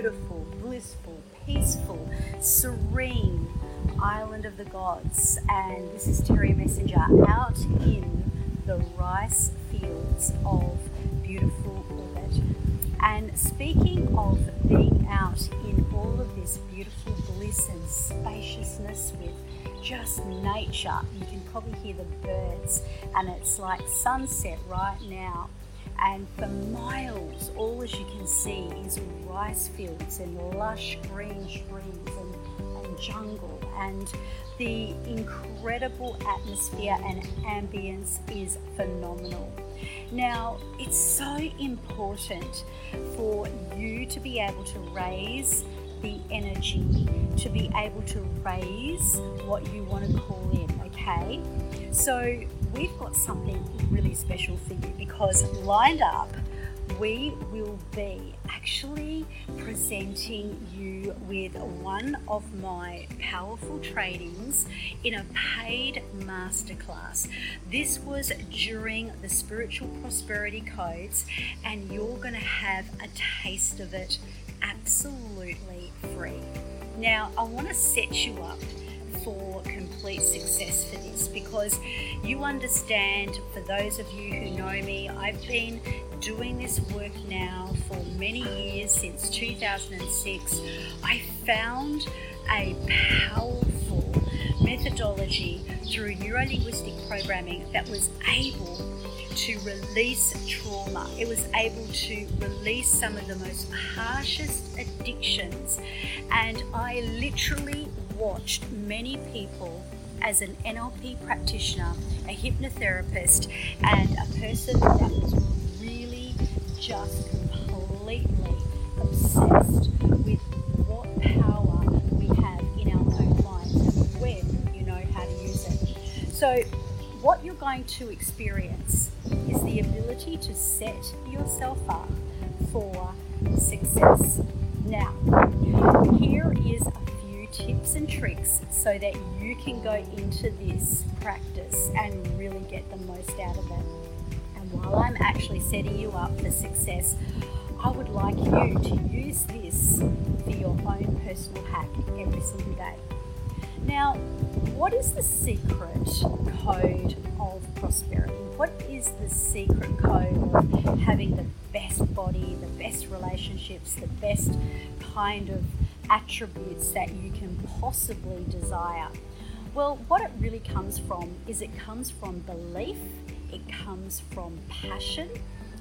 beautiful, blissful, peaceful, serene island of the gods. And this is Terri Messenger out in the rice fields of beautiful Ubud. And speaking of being out in all of this beautiful bliss and spaciousness with just nature, you can probably hear the birds, and it's like sunset right now. And for miles, all as you can see is rice fields and lush green trees and, and jungle. And the incredible atmosphere and ambience is phenomenal. Now, it's so important for you to be able to raise the energy, to be able to raise what you want to call in, okay? So, we've got something really special for you because lined up, we will be actually presenting you with one of my powerful trainings in a paid masterclass. This was during the Spiritual Prosperity Codes, and you're going to have a taste of it absolutely free. Now, I want to set you up for complete success for this because you understand, for those of you who know me, I've been doing this work now for many years since 2006. I found a powerful methodology through neuro-linguistic programming that was able to release trauma. It was able to release some of the most harshest addictions. And I literally watched many people as an NLP practitioner, a hypnotherapist, and a person that was really just completely obsessed with what power we have in our own lives and when you know how to use it. So, what you're going to experience is the ability to set yourself up for success. Now, here is a tips and tricks so that you can go into this practice and really get the most out of it. And while I'm actually setting you up for success, I would like you to use this for your own personal hack every single day. Now, what is the secret code of prosperity? What is the secret code of having the best body, the best relationships, the best kind of attributes that you can possibly desire? Well, what it really comes from is it comes from belief, it comes from passion,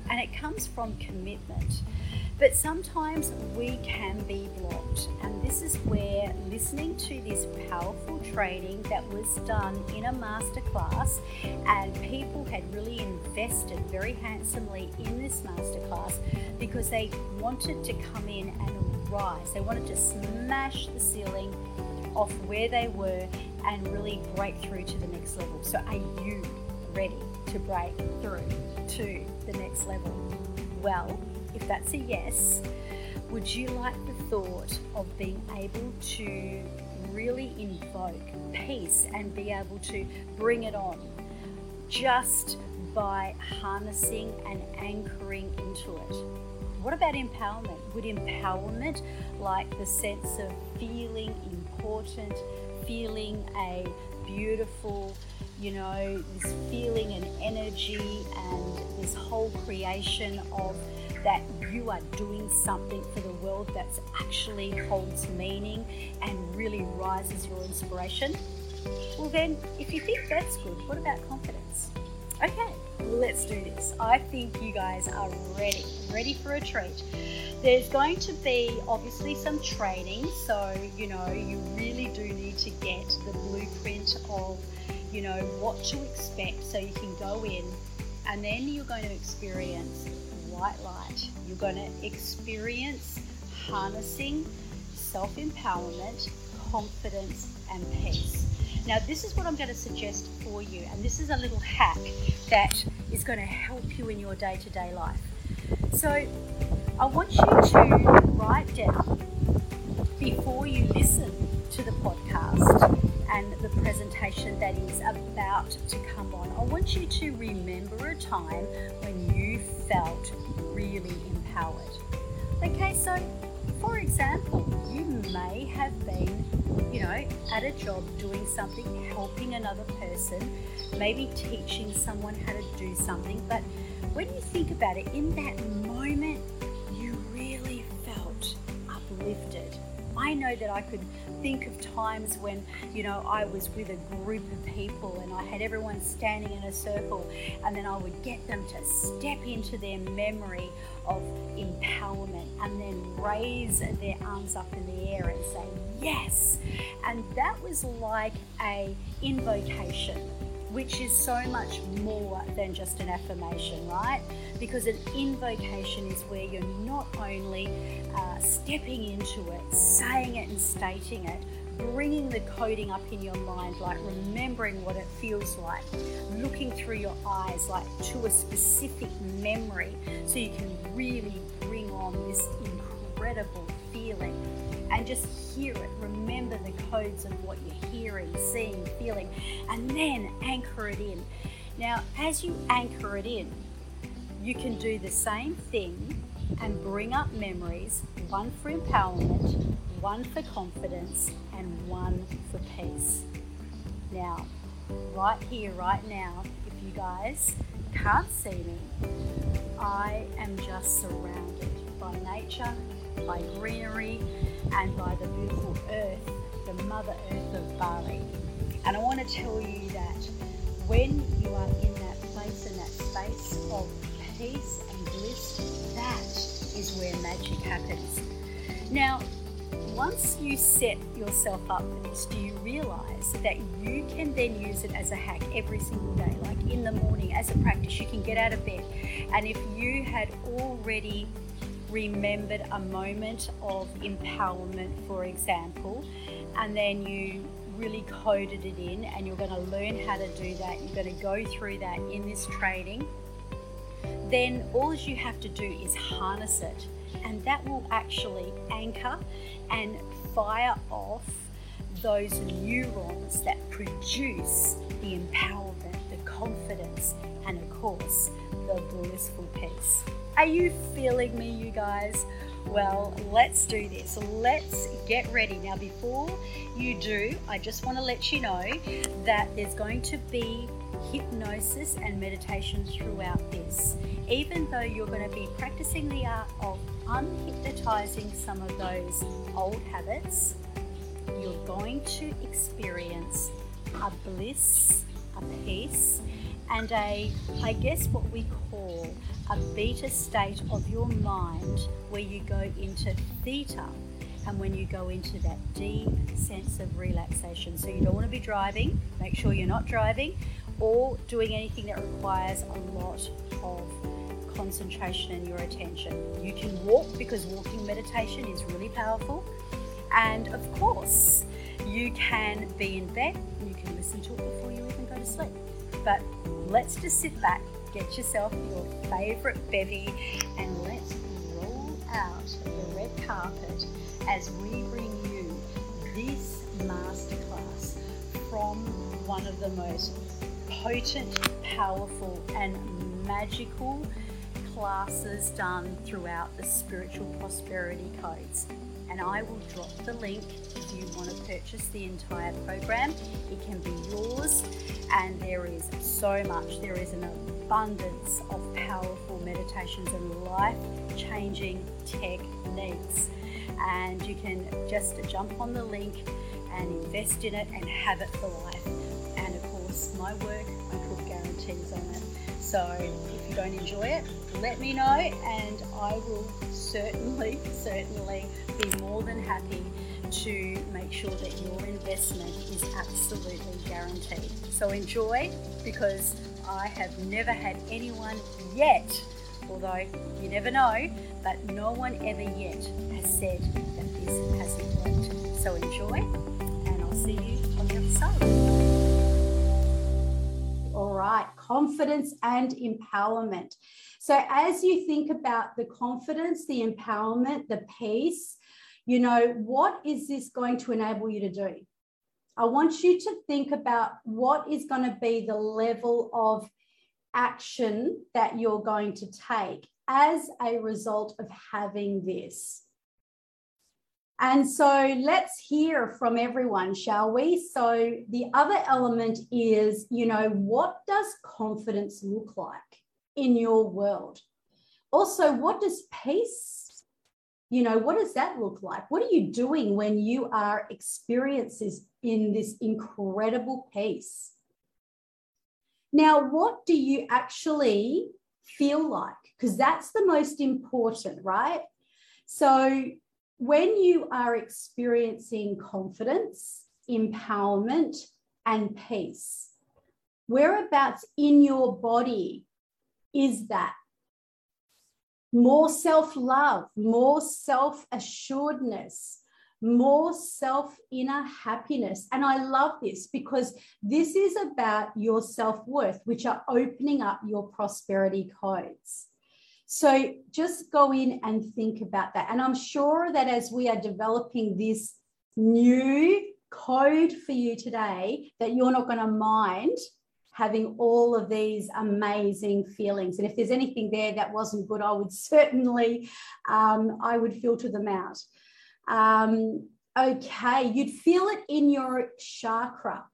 and it comes from commitment. But sometimes we can be blocked, and this is where listening to this powerful training that was done in a masterclass, and people had really invested very handsomely in this masterclass because they wanted to come in and rise. They wanted to smash the ceiling off where they were and really break through to the next level. So, are you ready to break through to the next level? Well, if that's a yes, would you like the thought of being able to really invoke peace and be able to bring it on just by harnessing and anchoring into it? What about empowerment? Would empowerment, like the sense of feeling important, feeling a beautiful, you know, this feeling and energy and this whole creation of that you are doing something for the world that actually holds meaning and really rises your inspiration? Well, then, if you think that's good, what about confidence? Okay, let's do this. I think you guys are ready, ready for a treat. There's going to be obviously some training, so you know, you really do need to get the blueprint of you know what to expect so you can go in and then you're going to experience white light. You're going to experience harnessing self empowerment, confidence, and peace. Now, this is what I'm going to suggest for you, and this is a little hack that is going to help you in your day to day life. So, I want you to write down before you listen to the podcast and the presentation that is about to come on. I want you to remember a time when you felt really empowered. Okay, so For example, you may have been, you know, at a job doing something, helping another person, maybe teaching someone how to do something, but when you think about it, in that moment, you really felt uplifted. I know that I could think of times when, you know, I was with a group of people and I had everyone standing in a circle, and then I would get them to step into their memory of raise their arms up in the air and say, Yes. And that was like a invocation which is so much more than just an affirmation, right? Because an invocation is where you're not only uh, stepping into it, saying it and stating it, bringing the coding up in your mind, like remembering what it feels like, looking through your eyes, like to a specific memory, so you can really bring on this incredible feeling and just hear it. Remember the codes of what you're hearing, seeing, feeling, and then anchor it in. Now, as you anchor it in, you can do the same thing and bring up memories one for empowerment, one for confidence, and one for peace. Now, right here, right now, if you guys can't see me, I am just surrounded by nature, by greenery, and by the beautiful earth, the Mother Earth of Bali. And I want to tell you that when you are in that place, in that space of peace and bliss, that is where magic happens. Now, once you set yourself up for this, do you realize that you can then use it as a hack every single day? Like in the morning, as a practice, you can get out of bed. And if you had already remembered a moment of empowerment, for example, and then you really coded it in and you're going to learn how to do that, you're going to go through that in this training, then all you have to do is harness it, and that will actually anchor and fire off those neurons that produce the empowerment, the confidence, and of course, the blissful peace. Are you feeling me, you guys? Well, let's do this. Let's get ready. Now, before you do, I just want to let you know that there's going to be hypnosis and meditation throughout this. Even though you're going to be practicing the art of unhypnotizing some of those old habits, you're going to experience a bliss, a peace, and a, I guess, what we call a beta state of your mind where you go into theta and when you go into that deep sense of relaxation. So you don't want to be driving, make sure you're not driving or doing anything that requires a lot of concentration and your attention. You can walk because walking meditation is really powerful. And of course, you can be in bed, you can listen to it before you even go to sleep. But let's just sit back, get yourself your favourite bevy, and let's roll out the red carpet as we bring you this masterclass from one of the most potent, powerful, and magical classes done throughout the spiritual prosperity codes and I will drop the link if you want to purchase the entire program. It can be yours, and there is so much. There is an abundance of powerful meditations and life changing techniques. And you can just jump on the link and invest in it and have it for life. And of course, my work, I put guarantees on it. So if you don't enjoy it, let me know and I will certainly, certainly be more than happy to make sure that your investment is absolutely guaranteed. So enjoy because I have never had anyone yet, although you never know, but no one ever yet has said that this hasn't worked. So enjoy and I'll see you on the other side all right, confidence and empowerment. So, as you think about the confidence, the empowerment, the peace, you know, what is this going to enable you to do? I want you to think about what is going to be the level of action that you're going to take as a result of having this. And so let's hear from everyone, shall we? So the other element is, you know, what does confidence look like in your world? Also, what does peace, you know, what does that look like? What are you doing when you are experiences in this incredible peace? Now, what do you actually feel like? Because that's the most important, right? So when you are experiencing confidence, empowerment, and peace, whereabouts in your body is that? More self love, more self assuredness, more self inner happiness. And I love this because this is about your self worth, which are opening up your prosperity codes. So just go in and think about that. And I'm sure that as we are developing this new code for you today, that you're not going to mind having all of these amazing feelings. And if there's anything there that wasn't good, I would certainly, um, I would filter them out. Um, okay, you'd feel it in your chakra.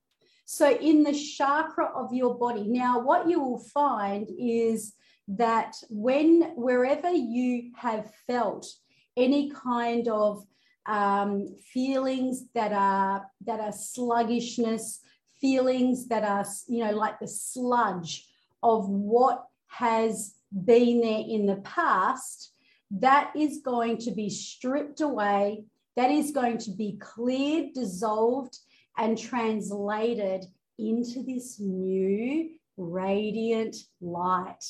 So in the chakra of your body. Now, what you will find is that when wherever you have felt any kind of um, feelings that are that are sluggishness, feelings that are you know like the sludge of what has been there in the past, that is going to be stripped away. That is going to be cleared, dissolved, and translated into this new radiant light.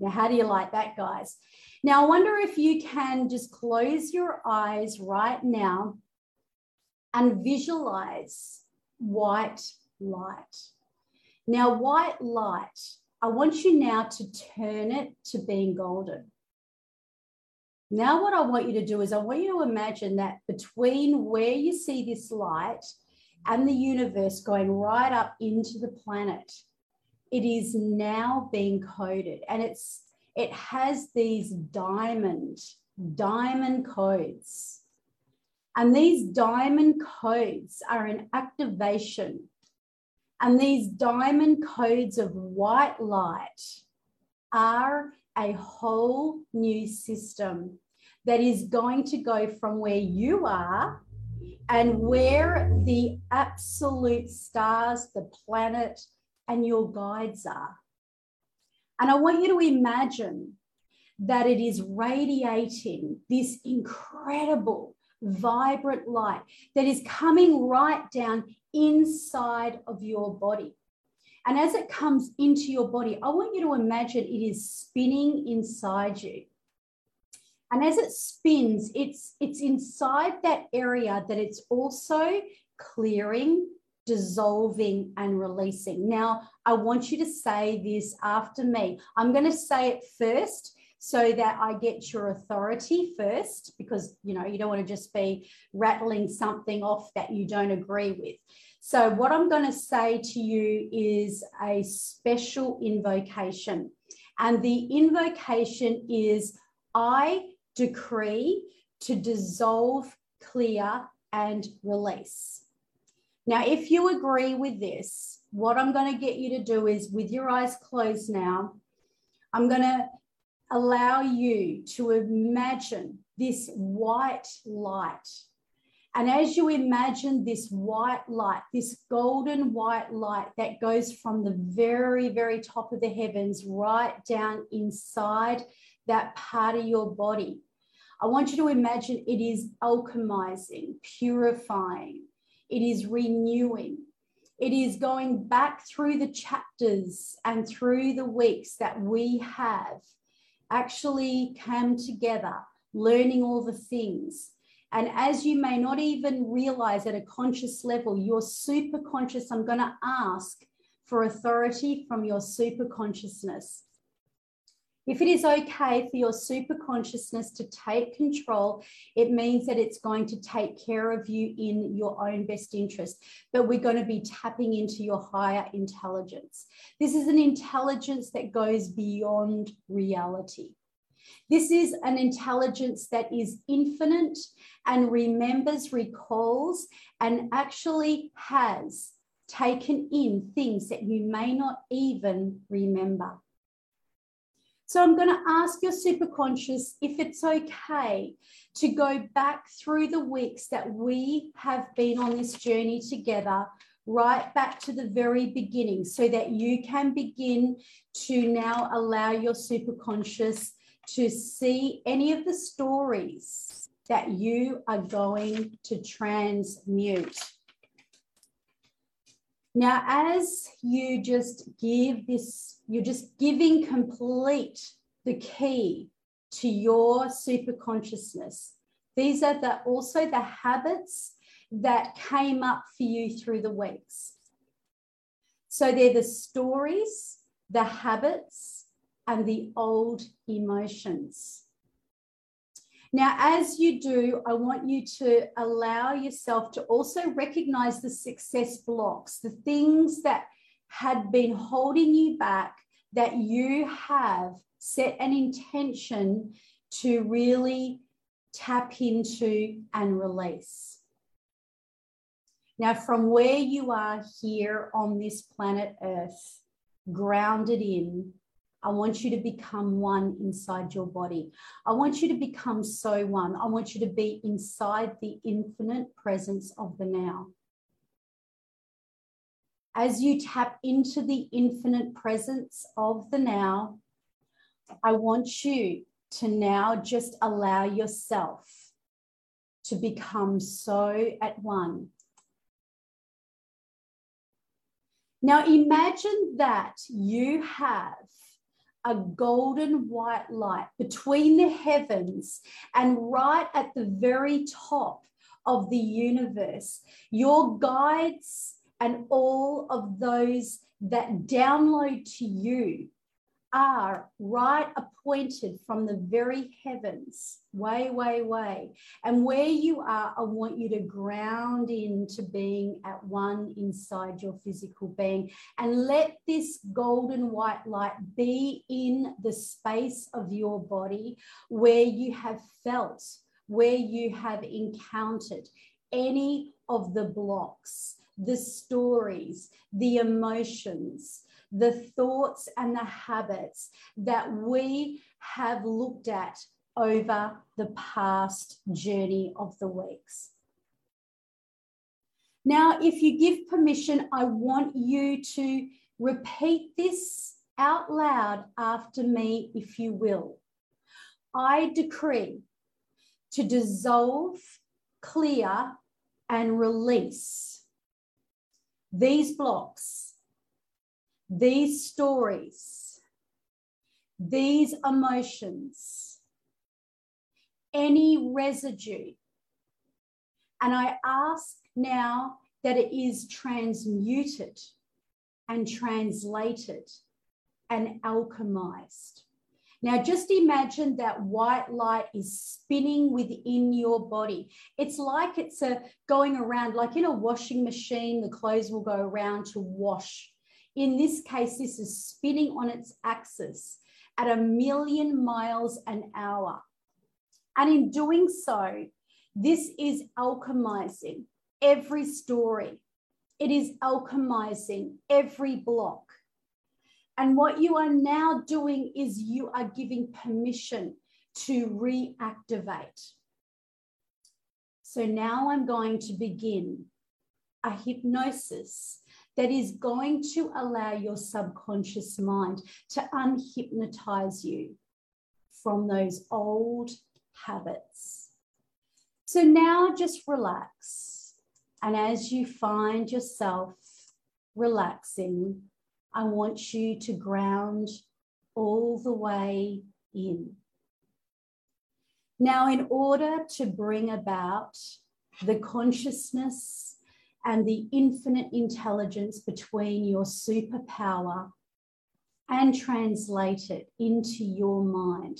Now, how do you like that, guys? Now, I wonder if you can just close your eyes right now and visualize white light. Now, white light, I want you now to turn it to being golden. Now, what I want you to do is I want you to imagine that between where you see this light and the universe going right up into the planet, it is now being coded and it's it has these diamond diamond codes and these diamond codes are an activation and these diamond codes of white light are a whole new system that is going to go from where you are and where the absolute stars, the planet, and your guides are. And I want you to imagine that it is radiating this incredible, vibrant light that is coming right down inside of your body. And as it comes into your body, I want you to imagine it is spinning inside you. And as it spins, it's, it's inside that area that it's also clearing dissolving and releasing. Now, I want you to say this after me. I'm going to say it first so that I get your authority first because you know you don't want to just be rattling something off that you don't agree with. So what I'm going to say to you is a special invocation. And the invocation is I decree to dissolve, clear and release. Now, if you agree with this, what I'm going to get you to do is with your eyes closed now, I'm going to allow you to imagine this white light. And as you imagine this white light, this golden white light that goes from the very, very top of the heavens right down inside that part of your body, I want you to imagine it is alchemizing, purifying, it is renewing. It is going back through the chapters and through the weeks that we have actually come together, learning all the things. And as you may not even realize at a conscious level, you're super conscious. I'm going to ask for authority from your super consciousness. If it is okay for your super consciousness to take control, it means that it's going to take care of you in your own best interest. But we're going to be tapping into your higher intelligence. This is an intelligence that goes beyond reality. This is an intelligence that is infinite and remembers, recalls, and actually has taken in things that you may not even remember. So I'm going to ask your superconscious if it's okay to go back through the weeks that we have been on this journey together, right back to the very beginning, so that you can begin to now allow your superconscious to see any of the stories that you are going to transmute. Now, as you just give this, you're just giving complete the key to your super consciousness. These are the, also the habits that came up for you through the weeks. So they're the stories, the habits, and the old emotions. Now, as you do, I want you to allow yourself to also recognize the success blocks, the things that had been holding you back that you have set an intention to really tap into and release. Now, from where you are here on this planet Earth, grounded in I want you to become one inside your body. I want you to become so one. I want you to be inside the infinite presence of the now. As you tap into the infinite presence of the now, I want you to now just allow yourself to become so at one. Now imagine that you have a golden white light between the heavens and right at the very top of the universe. Your guides and all of those that download to you are right appointed from the very heavens, way, way, way. And where you are, I want you to ground into being at one inside your physical being and let this golden white light be in the space of your body where you have felt, where you have encountered any of the blocks, the stories, the emotions the thoughts and the habits that we have looked at over the past journey of the weeks. Now, if you give permission, I want you to repeat this out loud after me, if you will. I decree to dissolve, clear, and release these blocks these stories, these emotions, any residue. And I ask now that it is transmuted and translated and alchemized. Now, just imagine that white light is spinning within your body. It's like it's a going around, like in a washing machine, the clothes will go around to wash in this case, this is spinning on its axis at a million miles an hour. And in doing so, this is alchemizing every story. It is alchemizing every block. And what you are now doing is you are giving permission to reactivate. So now I'm going to begin a hypnosis that is going to allow your subconscious mind to unhypnotize you from those old habits. So now just relax. And as you find yourself relaxing, I want you to ground all the way in. Now, in order to bring about the consciousness and the infinite intelligence between your superpower and translate it into your mind.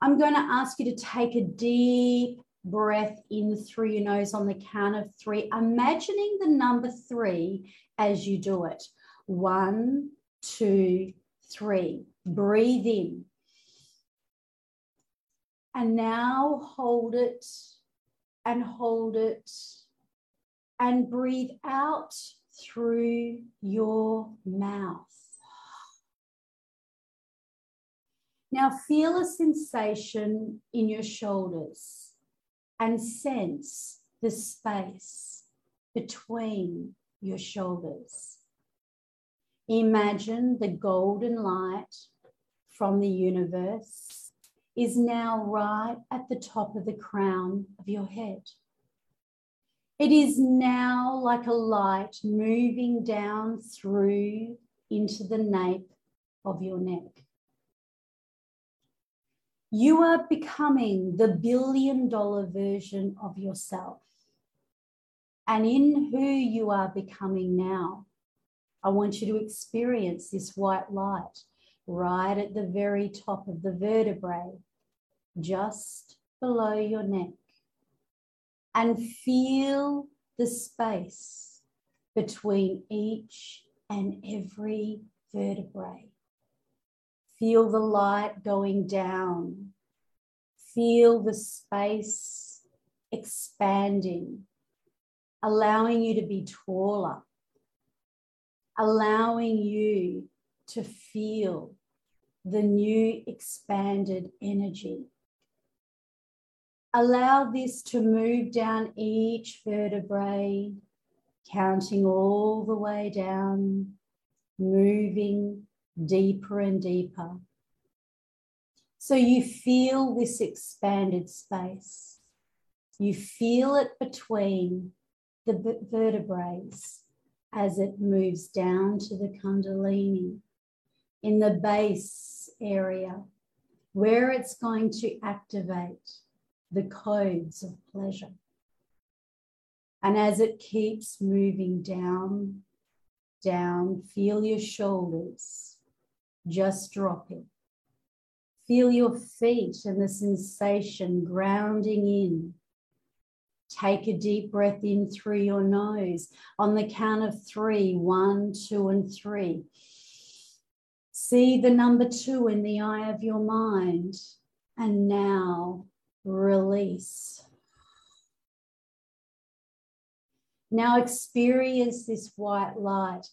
I'm going to ask you to take a deep breath in through your nose on the count of three, imagining the number three as you do it. One, two, three. Breathe in. And now hold it and hold it and breathe out through your mouth. Now feel a sensation in your shoulders and sense the space between your shoulders. Imagine the golden light from the universe is now right at the top of the crown of your head. It is now like a light moving down through into the nape of your neck. You are becoming the billion dollar version of yourself. And in who you are becoming now, I want you to experience this white light right at the very top of the vertebrae, just below your neck and feel the space between each and every vertebrae. Feel the light going down. Feel the space expanding, allowing you to be taller, allowing you to feel the new expanded energy Allow this to move down each vertebrae, counting all the way down, moving deeper and deeper. So you feel this expanded space. You feel it between the vertebrae as it moves down to the Kundalini in the base area where it's going to activate the codes of pleasure. And as it keeps moving down, down, feel your shoulders just dropping. Feel your feet and the sensation grounding in. Take a deep breath in through your nose. On the count of three, one, two, and three. See the number two in the eye of your mind. And now release. Now experience this white light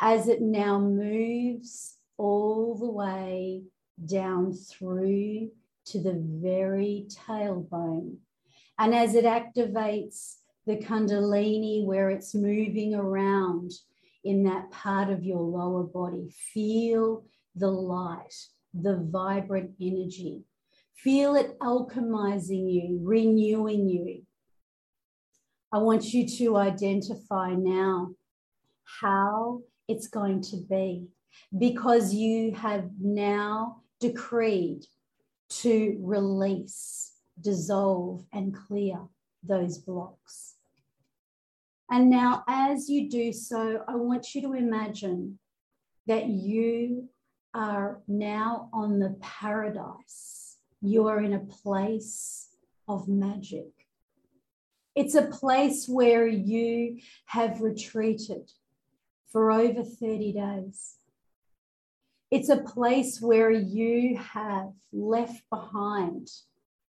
as it now moves all the way down through to the very tailbone. And as it activates the Kundalini, where it's moving around in that part of your lower body, feel the light, the vibrant energy Feel it alchemizing you, renewing you. I want you to identify now how it's going to be because you have now decreed to release, dissolve, and clear those blocks. And now, as you do so, I want you to imagine that you are now on the paradise you are in a place of magic. It's a place where you have retreated for over 30 days. It's a place where you have left behind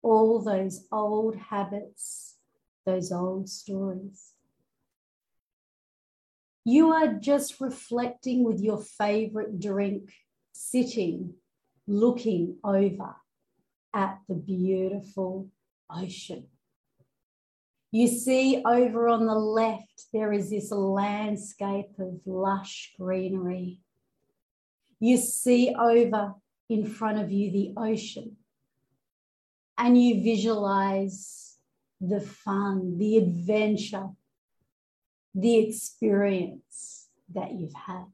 all those old habits, those old stories. You are just reflecting with your favorite drink, sitting, looking over at the beautiful ocean. You see over on the left, there is this landscape of lush greenery. You see over in front of you the ocean, and you visualize the fun, the adventure, the experience that you've had.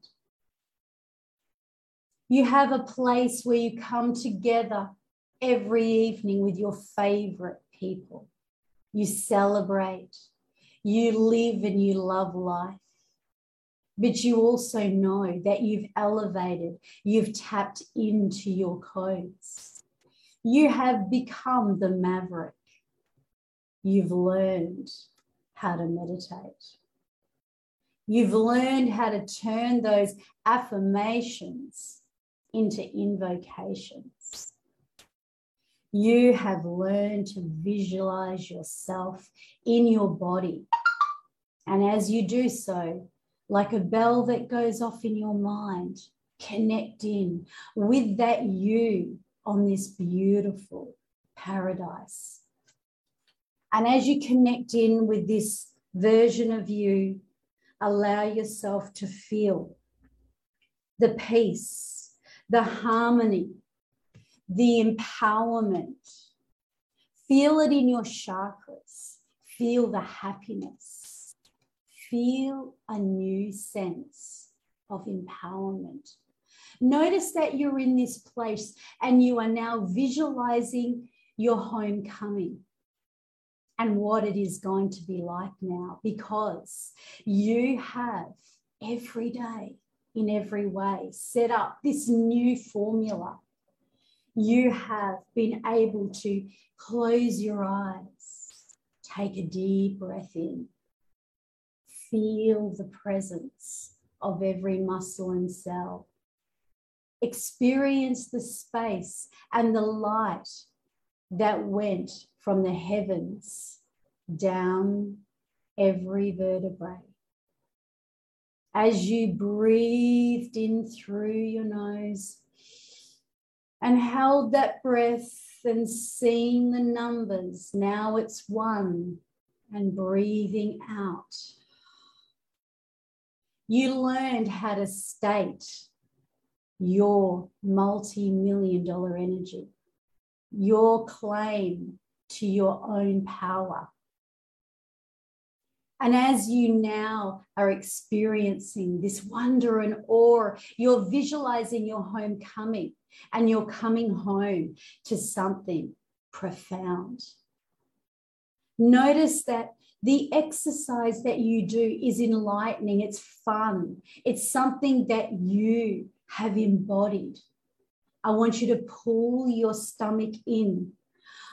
You have a place where you come together every evening with your favorite people. You celebrate, you live and you love life. But you also know that you've elevated, you've tapped into your codes. You have become the maverick. You've learned how to meditate. You've learned how to turn those affirmations into invocations. You have learned to visualize yourself in your body. And as you do so, like a bell that goes off in your mind, connect in with that you on this beautiful paradise. And as you connect in with this version of you, allow yourself to feel the peace, the harmony, the empowerment. Feel it in your chakras. Feel the happiness. Feel a new sense of empowerment. Notice that you're in this place and you are now visualizing your homecoming and what it is going to be like now because you have every day in every way set up this new formula you have been able to close your eyes, take a deep breath in, feel the presence of every muscle and cell, experience the space and the light that went from the heavens down every vertebrae. As you breathed in through your nose and held that breath and seeing the numbers. Now it's one and breathing out. You learned how to state your multi million dollar energy, your claim to your own power. And as you now are experiencing this wonder and awe, you're visualizing your homecoming and you're coming home to something profound. Notice that the exercise that you do is enlightening, it's fun, it's something that you have embodied. I want you to pull your stomach in.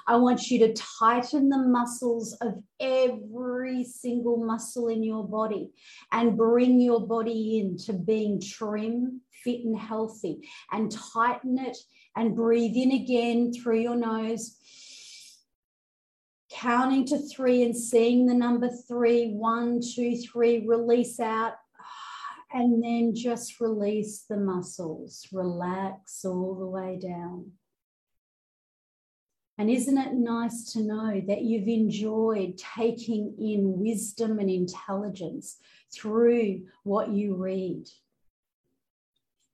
I want you to tighten the muscles of every single muscle in your body and bring your body into being trim, fit and healthy and tighten it and breathe in again through your nose. Counting to three and seeing the number three, one, two, three, release out. And then just release the muscles, relax all the way down. And isn't it nice to know that you've enjoyed taking in wisdom and intelligence through what you read?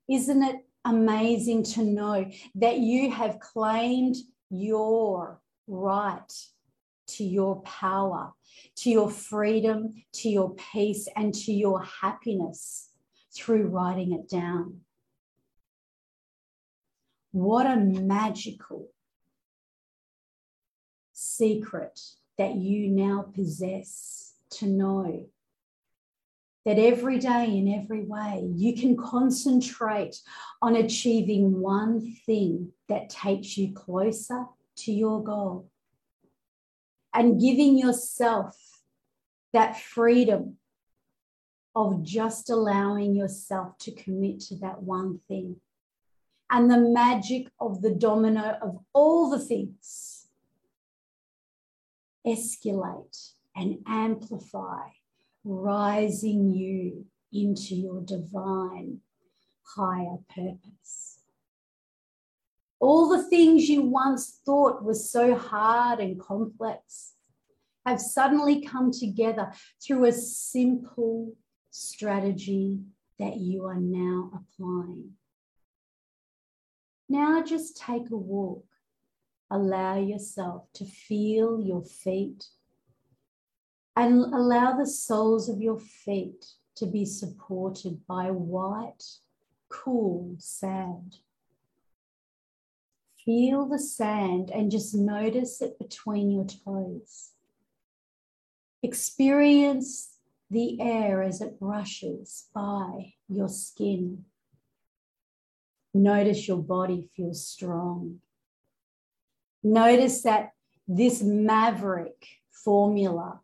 Isn't it amazing to know that you have claimed your right to your power, to your freedom, to your peace, and to your happiness through writing it down? What a magical secret that you now possess to know that every day in every way you can concentrate on achieving one thing that takes you closer to your goal and giving yourself that freedom of just allowing yourself to commit to that one thing. And the magic of the domino of all the things escalate and amplify rising you into your divine higher purpose. All the things you once thought were so hard and complex have suddenly come together through a simple strategy that you are now applying. Now just take a walk. Allow yourself to feel your feet and allow the soles of your feet to be supported by white, cool sand. Feel the sand and just notice it between your toes. Experience the air as it brushes by your skin. Notice your body feels strong. Notice that this maverick formula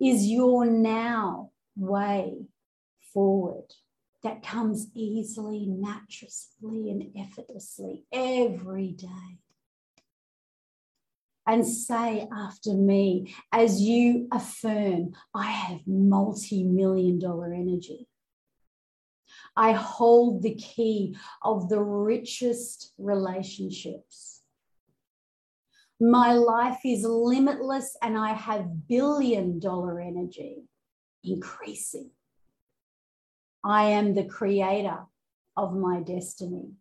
is your now way forward that comes easily, naturally, and effortlessly every day. and say after me as you affirm, I have multi million dollar energy. I hold the key of the richest relationships. My life is limitless and I have billion dollar energy increasing. I am the creator of my destiny.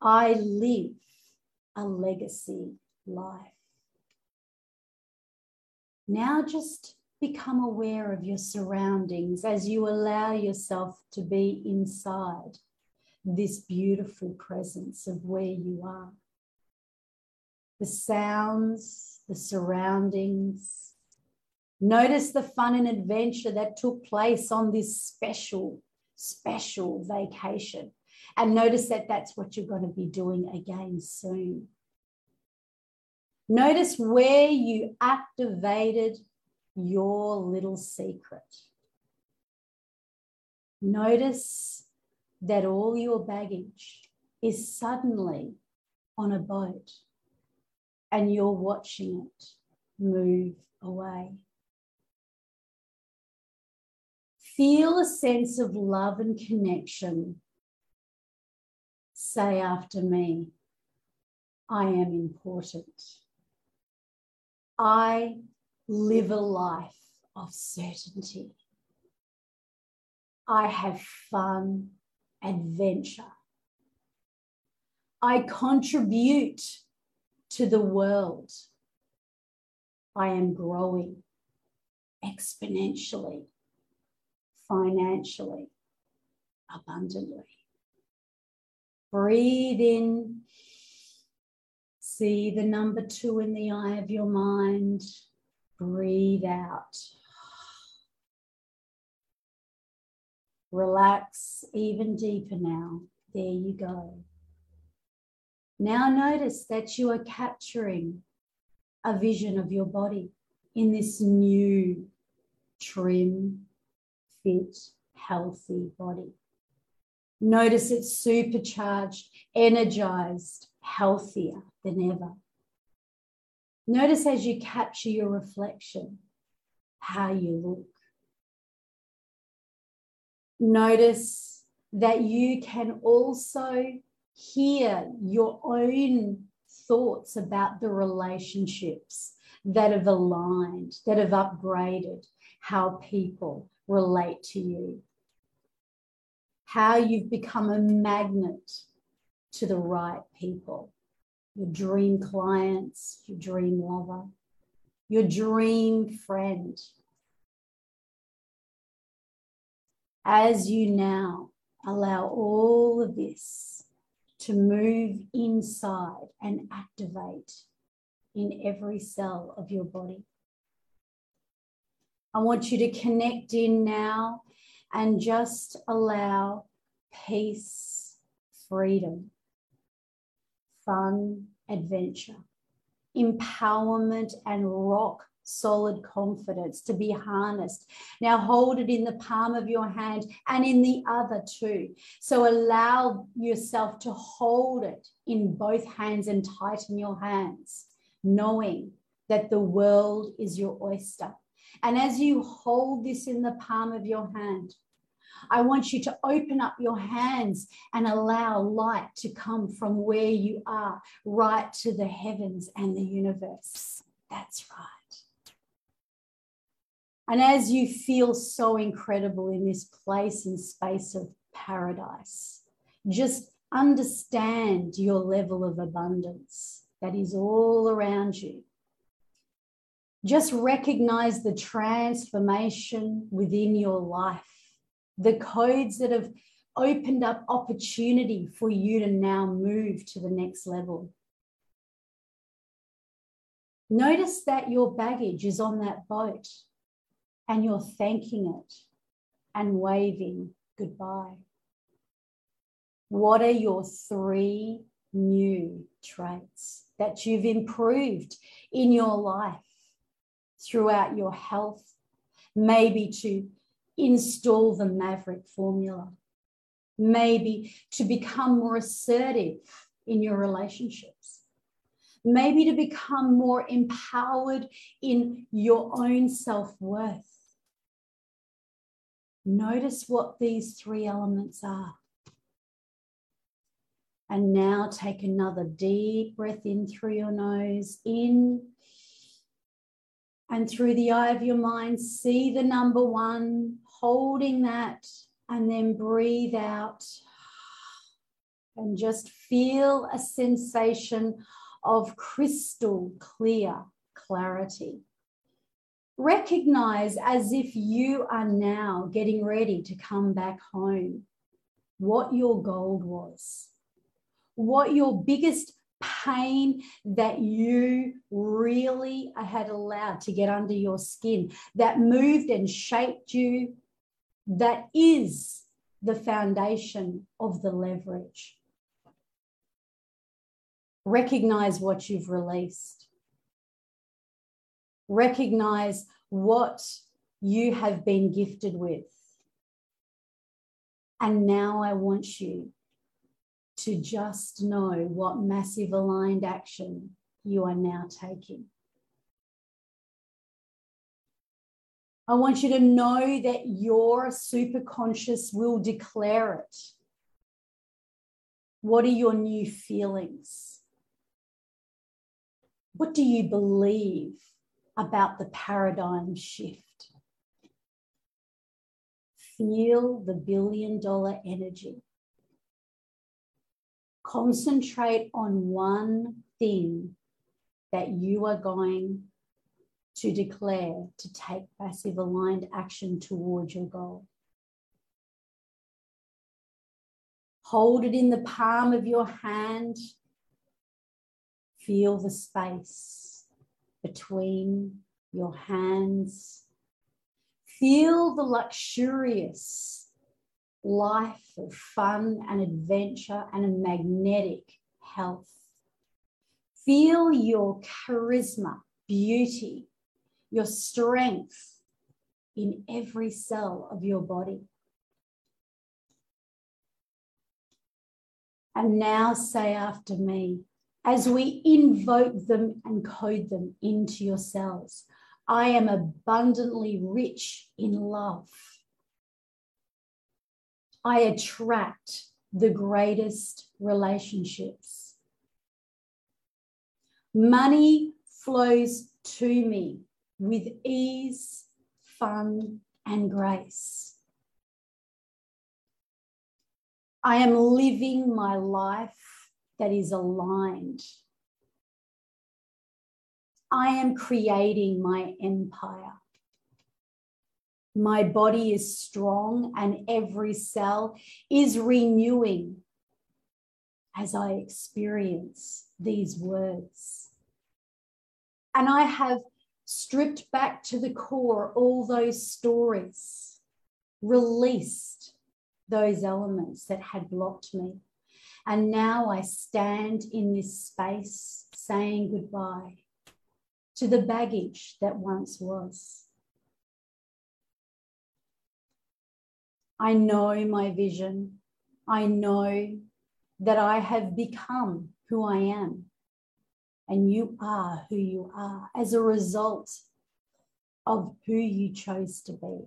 I live a legacy life. Now just become aware of your surroundings as you allow yourself to be inside this beautiful presence of where you are. The sounds, the surroundings. Notice the fun and adventure that took place on this special, special vacation. And notice that that's what you're going to be doing again soon. Notice where you activated your little secret. Notice that all your baggage is suddenly on a boat and you're watching it move away. Feel a sense of love and connection. Say after me, I am important. I live a life of certainty. I have fun, adventure. I contribute to the world. I am growing exponentially, financially, abundantly. Breathe in See the number two in the eye of your mind. Breathe out. Relax even deeper now. There you go. Now notice that you are capturing a vision of your body in this new, trim, fit, healthy body. Notice it's supercharged, energized, healthier than ever. Notice as you capture your reflection how you look. Notice that you can also hear your own thoughts about the relationships that have aligned, that have upgraded how people relate to you, how you've become a magnet to the right people your dream clients, your dream lover, your dream friend. As you now allow all of this to move inside and activate in every cell of your body. I want you to connect in now and just allow peace, freedom fun adventure, empowerment, and rock solid confidence to be harnessed. Now hold it in the palm of your hand and in the other too. So allow yourself to hold it in both hands and tighten your hands, knowing that the world is your oyster. And as you hold this in the palm of your hand, I want you to open up your hands and allow light to come from where you are, right to the heavens and the universe. That's right. And as you feel so incredible in this place and space of paradise, just understand your level of abundance that is all around you. Just recognize the transformation within your life the codes that have opened up opportunity for you to now move to the next level. Notice that your baggage is on that boat and you're thanking it and waving goodbye. What are your three new traits that you've improved in your life throughout your health? Maybe to install the Maverick formula, maybe to become more assertive in your relationships, maybe to become more empowered in your own self worth. Notice what these three elements are. And now take another deep breath in through your nose, in and through the eye of your mind, see the number one, holding that, and then breathe out. And just feel a sensation of crystal clear clarity. Recognize as if you are now getting ready to come back home what your gold was, what your biggest pain that you really had allowed to get under your skin, that moved and shaped you, that is the foundation of the leverage. Recognize what you've released. Recognize what you have been gifted with. And now I want you to just know what massive aligned action you are now taking. I want you to know that your superconscious will declare it. What are your new feelings? What do you believe about the paradigm shift? Feel the billion dollar energy concentrate on one thing that you are going to declare to take passive aligned action towards your goal. Hold it in the palm of your hand. Feel the space between your hands. Feel the luxurious life of fun and adventure and a magnetic health. Feel your charisma, beauty, your strength in every cell of your body. And now say after me, as we invoke them and code them into yourselves. I am abundantly rich in love. I attract the greatest relationships. Money flows to me with ease, fun, and grace. I am living my life that is aligned. I am creating my empire. My body is strong and every cell is renewing as I experience these words. And I have stripped back to the core all those stories, released those elements that had blocked me. And now I stand in this space saying goodbye to the baggage that once was. I know my vision. I know that I have become who I am. And you are who you are as a result of who you chose to be.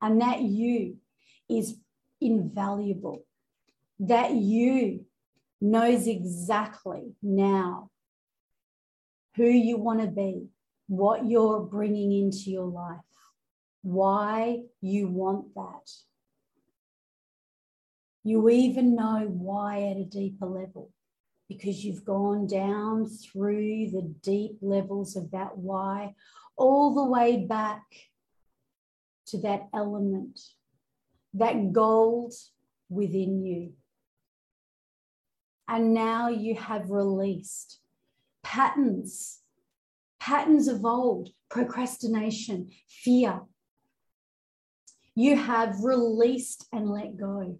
And that you is invaluable. That you knows exactly now who you want to be, what you're bringing into your life, why you want that. You even know why at a deeper level because you've gone down through the deep levels of that why, all the way back to that element, that gold within you. And now you have released patterns, patterns of old, procrastination, fear. You have released and let go.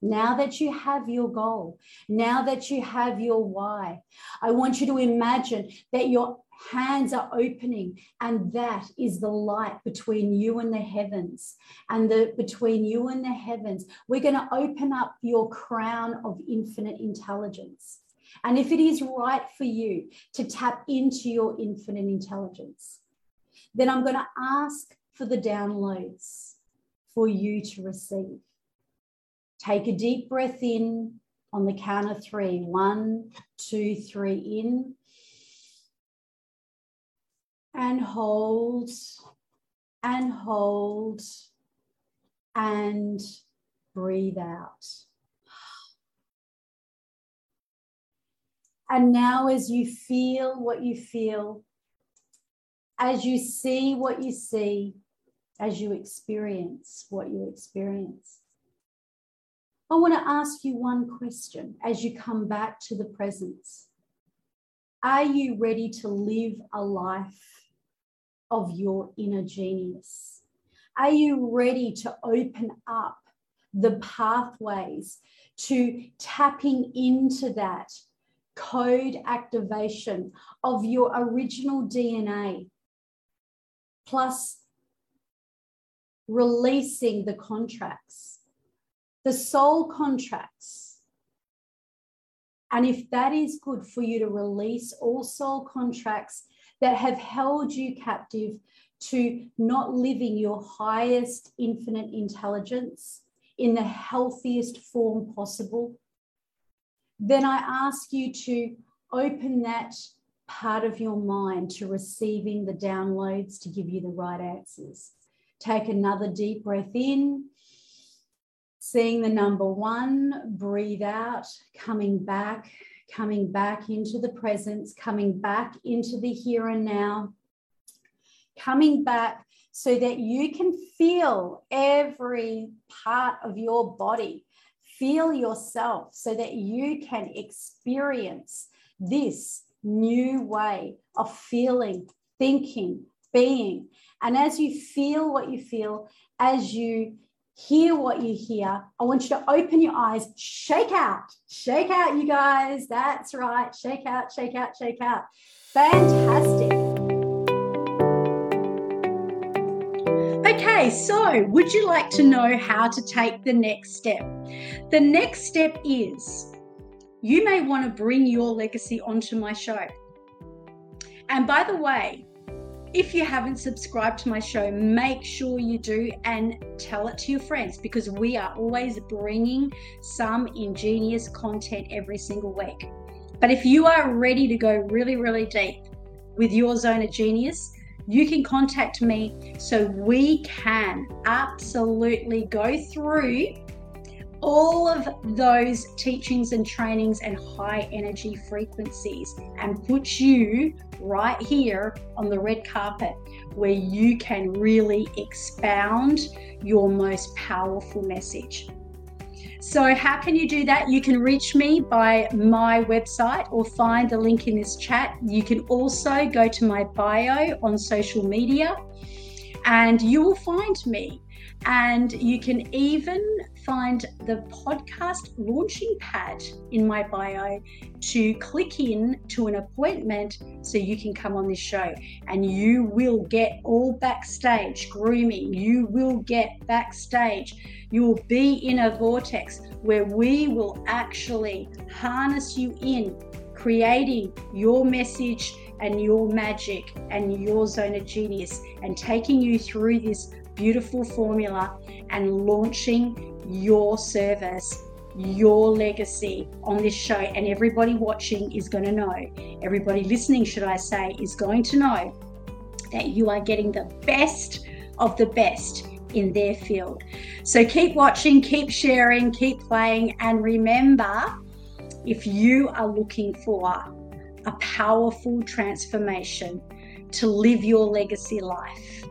Now that you have your goal, now that you have your why, I want you to imagine that your hands are opening and that is the light between you and the heavens and the between you and the heavens we're going to open up your crown of infinite intelligence And if it is right for you to tap into your infinite intelligence, then I'm going to ask for the downloads for you to receive. Take a deep breath in on the count of three. One, two, three, in. And hold, and hold, and breathe out. And now, as you feel what you feel, as you see what you see, as you experience what you experience, I want to ask you one question as you come back to the presence. Are you ready to live a life of your inner genius? Are you ready to open up the pathways to tapping into that code activation of your original DNA, plus releasing the contracts, the soul contracts. And if that is good for you to release all soul contracts that have held you captive to not living your highest infinite intelligence in the healthiest form possible, then I ask you to open that part of your mind to receiving the downloads to give you the right answers. Take another deep breath in, seeing the number one, breathe out, coming back, coming back into the presence, coming back into the here and now, coming back so that you can feel every part of your body feel yourself so that you can experience this new way of feeling, thinking, being. And as you feel what you feel, as you hear what you hear, I want you to open your eyes, shake out, shake out, you guys. That's right. Shake out, shake out, shake out. Fantastic. Okay, so would you like to know how to take the next step? The next step is you may want to bring your legacy onto my show. And by the way, if you haven't subscribed to my show, make sure you do and tell it to your friends because we are always bringing some ingenious content every single week. But if you are ready to go really, really deep with your zone of genius, you can contact me so we can absolutely go through all of those teachings and trainings and high energy frequencies and put you right here on the red carpet where you can really expound your most powerful message. So, how can you do that? You can reach me by my website or find the link in this chat. You can also go to my bio on social media and you will find me. And you can even find the podcast launching pad in my bio to click in to an appointment so you can come on this show. And you will get all backstage grooming, you will get backstage. You will be in a vortex where we will actually harness you in creating your message and your magic and your zone of genius and taking you through this beautiful formula and launching your service, your legacy on this show. And everybody watching is going to know, everybody listening, should I say, is going to know that you are getting the best of the best in their field. So keep watching, keep sharing, keep playing, and remember if you are looking for a powerful transformation to live your legacy life,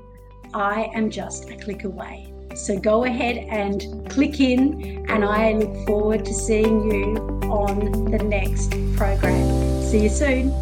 I am just a click away. So go ahead and click in, and I look forward to seeing you on the next program. See you soon.